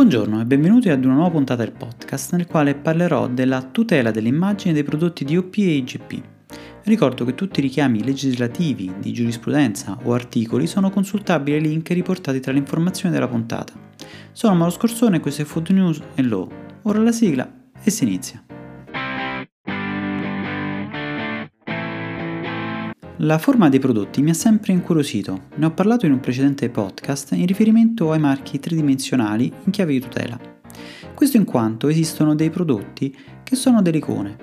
Buongiorno e benvenuti ad una nuova puntata del podcast nel quale parlerò della tutela dell'immagine dei prodotti DOP e IGP. Ricordo che tutti i richiami legislativi di giurisprudenza o articoli sono consultabili ai link riportati tra le informazioni della puntata. Sono Mauro Scorsone questo è Food News e Law. Ora la sigla e si inizia. La forma dei prodotti mi ha sempre incuriosito, ne ho parlato in un precedente podcast in riferimento ai marchi tridimensionali in chiave di tutela. Questo in quanto esistono dei prodotti che sono delle icone.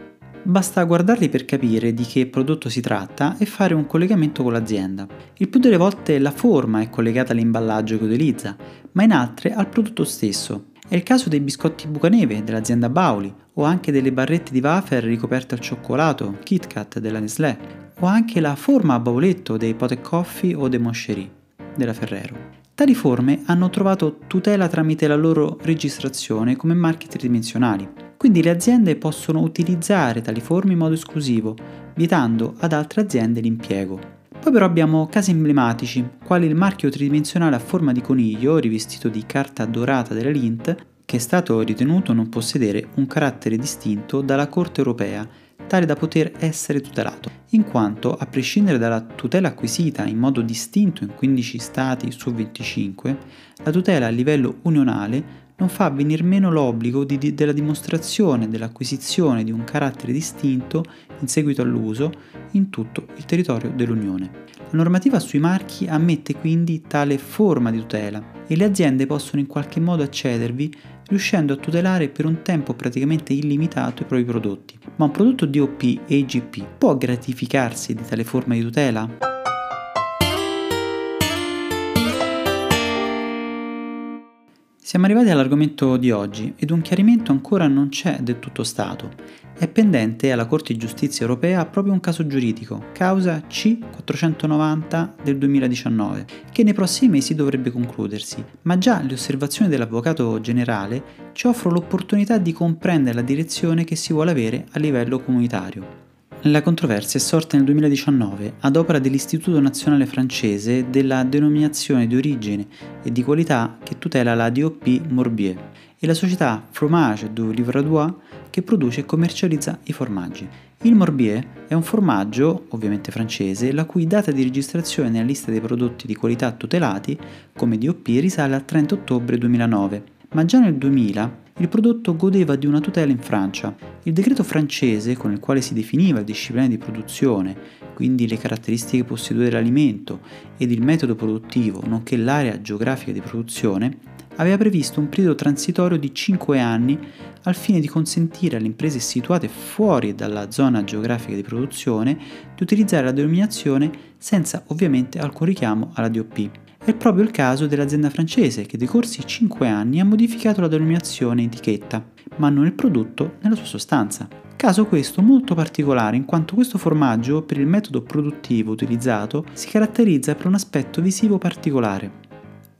Basta guardarli per capire di che prodotto si tratta e fare un collegamento con l'azienda. Il più delle volte la forma è collegata all'imballaggio che utilizza, ma in altre al prodotto stesso. È il caso dei biscotti Bucaneve dell'azienda Bauli o anche delle barrette di wafer ricoperte al cioccolato KitKat della Nestlé o anche la forma a bauletto dei Pote Coffee o dei Moncherie della Ferrero. Tali forme hanno trovato tutela tramite la loro registrazione come marchi tridimensionali, quindi le aziende possono utilizzare tali forme in modo esclusivo, vietando ad altre aziende l'impiego. Poi però abbiamo casi emblematici, quali il marchio tridimensionale a forma di coniglio rivestito di carta dorata della Lint, che è stato ritenuto non possedere un carattere distinto dalla Corte europea tale da poter essere tutelato, in quanto, a prescindere dalla tutela acquisita in modo distinto in 15 Stati su 25, la tutela a livello unionale non fa venir meno l'obbligo di, di, della dimostrazione dell'acquisizione di un carattere distinto in seguito all'uso in tutto il territorio dell'Unione. La normativa sui marchi ammette quindi tale forma di tutela e le aziende possono in qualche modo accedervi riuscendo a tutelare per un tempo praticamente illimitato i propri prodotti. Ma un prodotto DOP e IGP può gratificarsi di tale forma di tutela? Siamo arrivati all'argomento di oggi ed un chiarimento ancora non c'è del tutto stato. È pendente alla Corte di Giustizia europea proprio un caso giuridico, causa C490 del 2019, che nei prossimi mesi dovrebbe concludersi, ma già le osservazioni dell'Avvocato generale ci offrono l'opportunità di comprendere la direzione che si vuole avere a livello comunitario. La controversia è sorta nel 2019 ad opera dell'Istituto Nazionale Francese della denominazione di origine e di qualità che tutela la DOP Morbier e la società Fromage du Livradois che produce e commercializza i formaggi. Il Morbier è un formaggio, ovviamente francese, la cui data di registrazione nella lista dei prodotti di qualità tutelati come DOP risale al 30 ottobre 2009, ma già nel 2000 il prodotto godeva di una tutela in Francia. Il decreto francese, con il quale si definiva il disciplinare di produzione, quindi le caratteristiche possedute dell'alimento ed il metodo produttivo, nonché l'area geografica di produzione, aveva previsto un periodo transitorio di 5 anni al fine di consentire alle imprese situate fuori dalla zona geografica di produzione di utilizzare la denominazione senza ovviamente alcun richiamo alla DOP. È proprio il caso dell'azienda francese che decorsi 5 anni ha modificato la denominazione etichetta, ma non il prodotto nella sua sostanza. Caso questo molto particolare in quanto questo formaggio, per il metodo produttivo utilizzato, si caratterizza per un aspetto visivo particolare.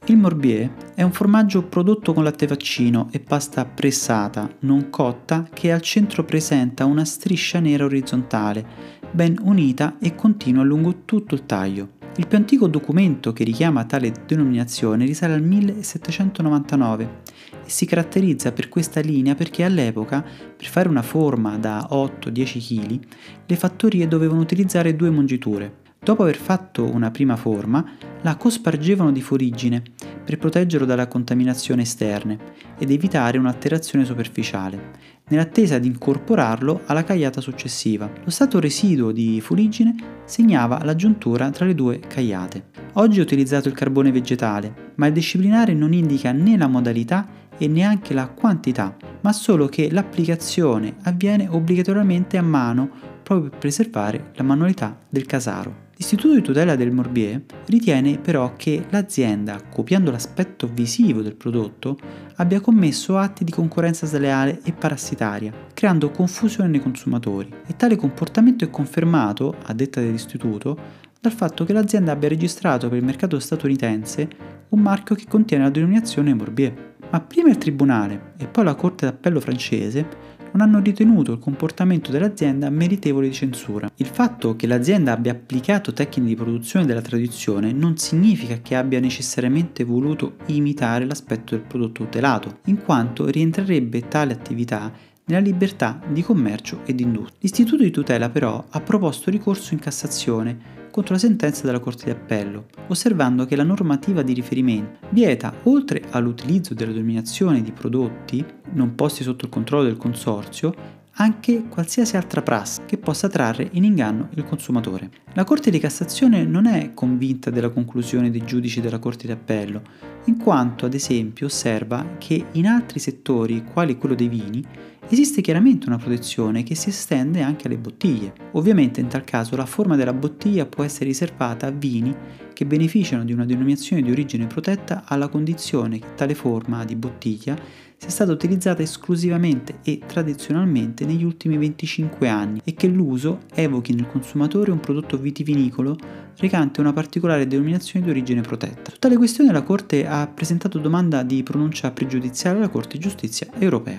Il Morbier è un formaggio prodotto con latte vaccino e pasta pressata, non cotta, che al centro presenta una striscia nera orizzontale, ben unita e continua lungo tutto il taglio. Il più antico documento che richiama tale denominazione risale al 1799 e si caratterizza per questa linea perché all'epoca, per fare una forma da 8-10 kg, le fattorie dovevano utilizzare due mungiture. Dopo aver fatto una prima forma, la cospargevano di forigine per proteggerlo dalla contaminazione esterne ed evitare un'alterazione superficiale nell'attesa di incorporarlo alla cagliata successiva. Lo stato residuo di fuliggine segnava la giuntura tra le due cagliate. Oggi è utilizzato il carbone vegetale, ma il disciplinare non indica né la modalità e neanche la quantità, ma solo che l'applicazione avviene obbligatoriamente a mano proprio per preservare la manualità del casaro. L'Istituto di tutela del Morbier ritiene però che l'azienda, copiando l'aspetto visivo del prodotto, abbia commesso atti di concorrenza sleale e parassitaria, creando confusione nei consumatori. E tale comportamento è confermato, a detta dell'istituto, dal fatto che l'azienda abbia registrato per il mercato statunitense un marchio che contiene la denominazione Morbier. Ma prima il tribunale e poi la Corte d'Appello francese non hanno ritenuto il comportamento dell'azienda meritevole di censura. Il fatto che l'azienda abbia applicato tecniche di produzione della tradizione non significa che abbia necessariamente voluto imitare l'aspetto del prodotto tutelato, in quanto rientrerebbe tale attività nella libertà di commercio e di industria. L'istituto di tutela però ha proposto ricorso in Cassazione contro la sentenza della Corte di Appello, osservando che la normativa di riferimento vieta, oltre all'utilizzo della denominazione di prodotti non posti sotto il controllo del consorzio, anche qualsiasi altra prassi che possa trarre in inganno il consumatore. La Corte di Cassazione non è convinta della conclusione dei giudici della Corte di Appello, in quanto ad esempio osserva che in altri settori, quali quello dei vini, esiste chiaramente una protezione che si estende anche alle bottiglie. Ovviamente in tal caso la forma della bottiglia può essere riservata a vini che beneficiano di una denominazione di origine protetta alla condizione che tale forma di bottiglia sia stata utilizzata esclusivamente e tradizionalmente negli ultimi 25 anni e che l'uso evochi nel consumatore un prodotto vitivinicolo recante una particolare denominazione di origine protetta. Su tale questione la Corte ha presentato domanda di pronuncia pregiudiziale alla Corte di Giustizia europea.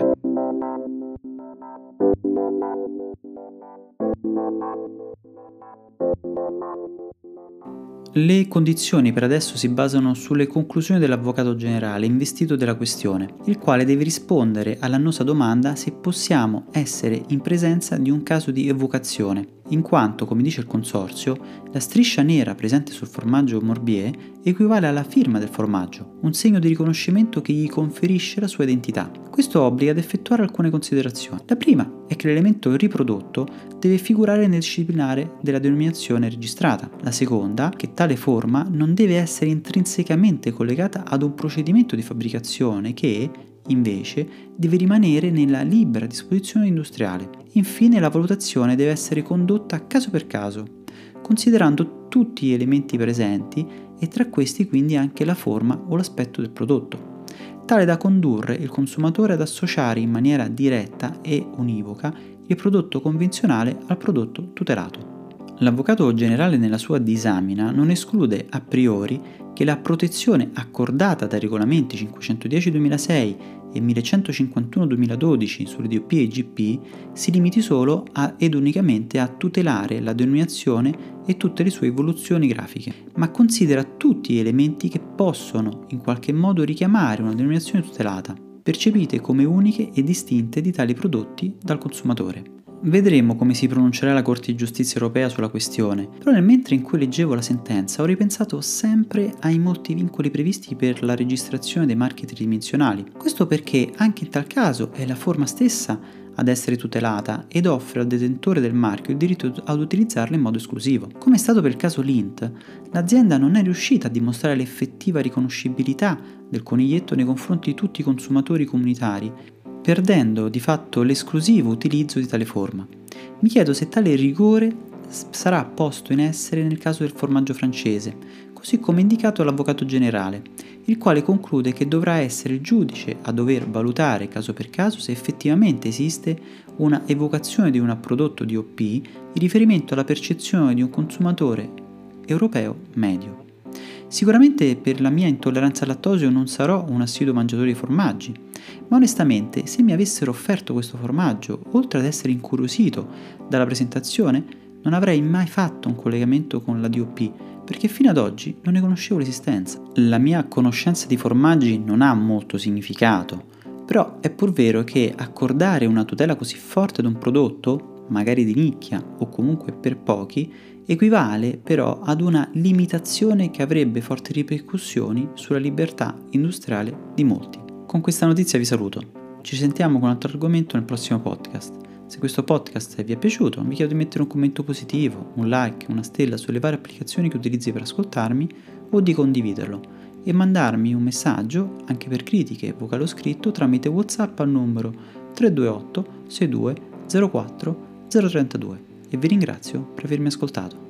Le condizioni per adesso si basano sulle conclusioni dell'Avvocato generale investito della questione, il quale deve rispondere all'annosa domanda se possiamo essere in presenza di un caso di evocazione, in quanto, come dice il consorzio, la striscia nera presente sul formaggio Morbier equivale alla firma del formaggio, un segno di riconoscimento che gli conferisce la sua identità. Questo obbliga ad effettuare alcune considerazioni. La prima è che l'elemento riprodotto deve figurare nel disciplinare della denominazione registrata. La seconda, che tale forma non deve essere intrinsecamente collegata ad un procedimento di fabbricazione che, invece, deve rimanere nella libera disposizione industriale. Infine, la valutazione deve essere condotta caso per caso, considerando tutti gli elementi presenti e tra questi quindi anche la forma o l'aspetto del prodotto tale da condurre il consumatore ad associare in maniera diretta e univoca il prodotto convenzionale al prodotto tutelato. L'avvocato generale nella sua disamina non esclude a priori che la protezione accordata dai regolamenti 510-2006 e 1151-2012 sulle DOP e GP si limiti solo a, ed unicamente a tutelare la denominazione e tutte le sue evoluzioni grafiche, ma considera tutti gli elementi che possono in qualche modo richiamare una denominazione tutelata, percepite come uniche e distinte di tali prodotti dal consumatore. Vedremo come si pronuncerà la Corte di Giustizia europea sulla questione, però nel mentre in cui leggevo la sentenza ho ripensato sempre ai molti vincoli previsti per la registrazione dei marchi tridimensionali. Questo perché anche in tal caso è la forma stessa ad essere tutelata ed offre al detentore del marchio il diritto ad utilizzarla in modo esclusivo. Come è stato per il caso Lint, l'azienda non è riuscita a dimostrare l'effettiva riconoscibilità del coniglietto nei confronti di tutti i consumatori comunitari perdendo di fatto l'esclusivo utilizzo di tale forma. Mi chiedo se tale rigore sarà posto in essere nel caso del formaggio francese, così come indicato dall'Avvocato generale, il quale conclude che dovrà essere il giudice a dover valutare caso per caso se effettivamente esiste una evocazione di un prodotto DOP in riferimento alla percezione di un consumatore europeo medio. Sicuramente per la mia intolleranza al lattosio non sarò un assiduo mangiatore di formaggi, ma onestamente se mi avessero offerto questo formaggio, oltre ad essere incuriosito dalla presentazione, non avrei mai fatto un collegamento con la DOP, perché fino ad oggi non ne conoscevo l'esistenza. La mia conoscenza di formaggi non ha molto significato, però è pur vero che accordare una tutela così forte ad un prodotto, magari di nicchia o comunque per pochi, equivale però ad una limitazione che avrebbe forti ripercussioni sulla libertà industriale di molti. Con questa notizia vi saluto. Ci sentiamo con un altro argomento nel prossimo podcast. Se questo podcast vi è piaciuto, vi chiedo di mettere un commento positivo, un like, una stella sulle varie applicazioni che utilizzi per ascoltarmi o di condividerlo e mandarmi un messaggio, anche per critiche, vocale o scritto, tramite WhatsApp al numero 328 62 04 032 e vi ringrazio per avermi ascoltato.